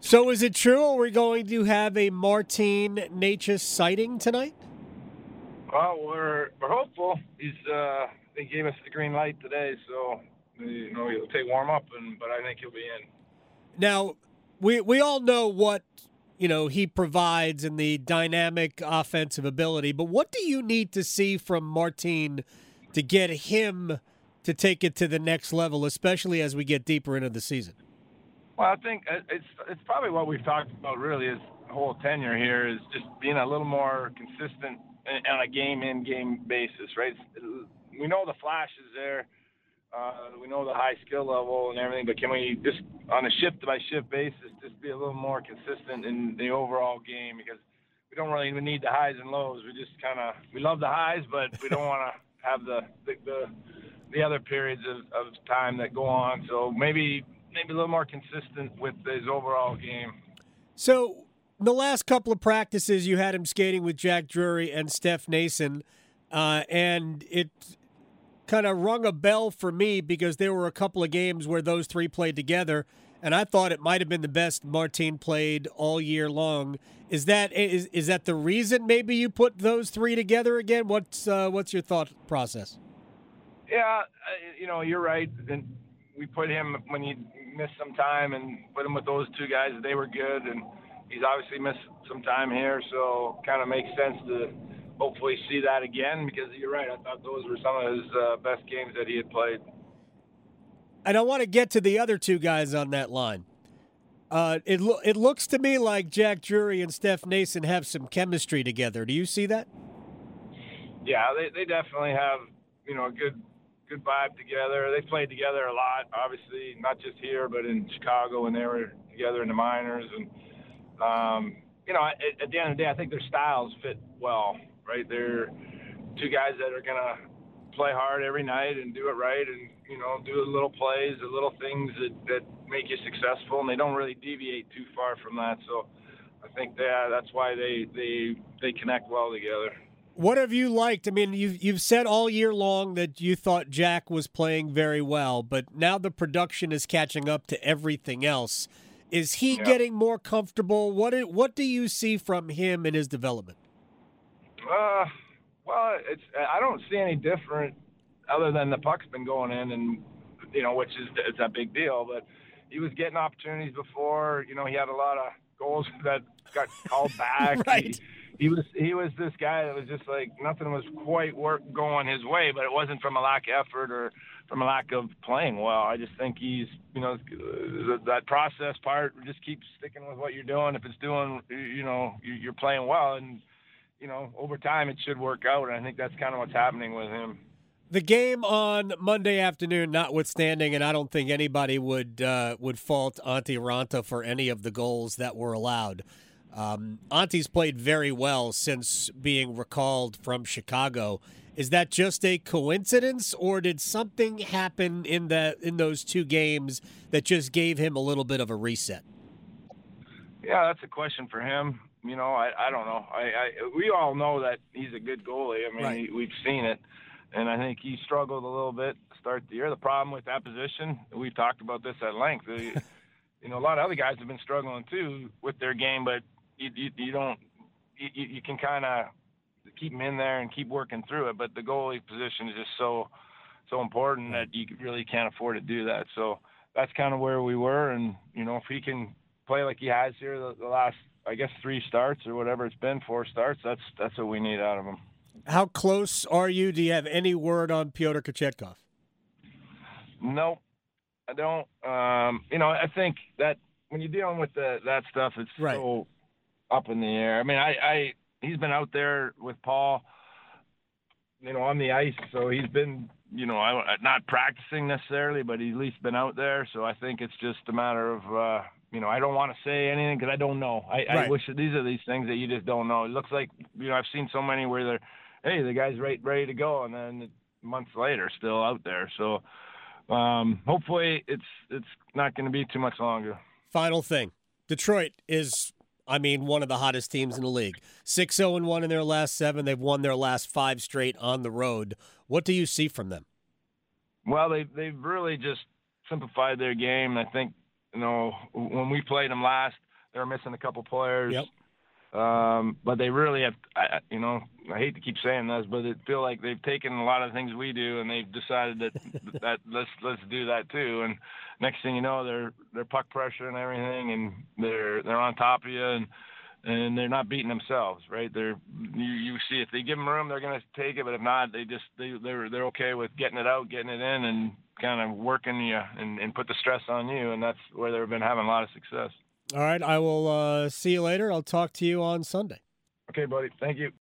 So is it true? Are we going to have a Martin Necas sighting tonight? Well, we're we're hopeful. He's uh, they gave us the green light today, so you know he'll take warm up, and but I think he'll be in. Now, we we all know what you know he provides in the dynamic offensive ability, but what do you need to see from Martin to get him to take it to the next level, especially as we get deeper into the season? Well, I think it's it's probably what we've talked about really is whole tenure here is just being a little more consistent on a game in game basis, right? We know the flash is there. Uh, we know the high skill level and everything, but can we just on a shift by shift basis just be a little more consistent in the overall game because we don't really need the highs and lows. We just kind of we love the highs, but we don't want to have the, the the the other periods of, of time that go on. So maybe maybe a little more consistent with his overall game. So the last couple of practices, you had him skating with Jack Drury and Steph Noesen, uh, and it kind of rung a bell for me because there were a couple of games where those three played together, and I thought it might have been the best Martin played all year long. Is that is is that the reason maybe you put those three together again? What's uh, what's your thought process? Yeah, you know, you're right. And we put him when he missed some time and put him with those two guys. They were good, and he's obviously missed some time here, so kind of makes sense to hopefully see that again because you're right. I thought those were some of his uh, best games that he had played. And I want to get to the other two guys on that line. Uh, it lo- it looks to me like Jack Drury and Steph Noesen have some chemistry together. Do you see that? Yeah, they, they definitely have you know a good good vibe together. They played together a lot, obviously not just here but in Chicago when they were together in the minors. And um, you know, at, at the end of the day, I think their styles fit well. Right, they're two guys that are gonna play hard every night and do it right, and you know, do little plays, the little things that that make you successful, and they don't really deviate too far from that. So I think that that's why they they they connect well together. What have you liked? I mean, you've you've said all year long that you thought Jack was playing very well, but now the production is catching up to everything else. Is he yeah. getting more comfortable? What what do you see from him in his development? Uh, well, it's I don't see any different other than the puck's been going in, and you know, which is it's a big deal. But he was getting opportunities before. You know, he had a lot of goals that got called back. right. He, he was he was this guy that was just like nothing was quite work going his way, but it wasn't from a lack of effort or from a lack of playing well. I just think he's you know that process part. Just keep sticking with what you're doing. If it's doing you know you're playing well, and you know over time it should work out. And I think that's kind of what's happening with him the game on Monday afternoon, notwithstanding, and I don't think anybody would uh, would fault Antti Raanta for any of the goals that were allowed. Um, Antti's played very well since being recalled from Chicago. Is that just a coincidence, or did something happen in that in those two games that just gave him a little bit of a reset? Yeah, that's a question for him. You know, I, I don't know. I, I we all know that he's a good goalie. I mean, right. we've seen it and I think he struggled a little bit to start the year. The problem with that position, we've talked about this at length. you know, a lot of other guys have been struggling too with their game, but you you, you don't you, you can kind of keep them in there and keep working through it. But the goalie position is just so so important that you really can't afford to do that. So that's kind of where we were, and you know, if he can play like he has here the, the last I guess three starts or whatever it's been, four starts, that's that's what we need out of him. How close are you? Do you have any word on Pyotr Kochetkov? No, I don't. Um, you know, I think that when you're dealing with the, that stuff, it's right. so up in the air. I mean, I, I he's been out there with Paul, you know, on the ice, so he's been, you know, I, not practicing necessarily, but he's at least been out there. So I think it's just a matter of, uh, you know, I don't want to say anything because I don't know. I, right. I wish that these are these things that you just don't know. It looks like, you know, I've seen so many where they're hey, the guy's right, ready to go, and then months later, still out there. So um, hopefully, it's it's not going to be too much longer. Final thing, Detroit is. I mean, one of the hottest teams in the league. 6 0 1 in their last seven. They've won their last five straight on the road. What do you see from them? Well, they, they've really just simplified their game. I think, you know, when we played them last – they were missing a couple players. Yep. Um, but they really have, I, you know, I hate to keep saying this, but it feel like they've taken a lot of things we do and they've decided that that let's let's do that too. And next thing you know, they're they're puck pressure and everything, and they're they're on top of you and and they're not beating themselves, right? They're you, you see if they give them room, they're going to take it, but if not, they just they they're they're okay with getting it out, getting it in, and kind of working you and, and put the stress on you, and that's where they've been having a lot of success. All right. I will uh, see you later. I'll talk to you on Sunday. Okay, buddy. Thank you.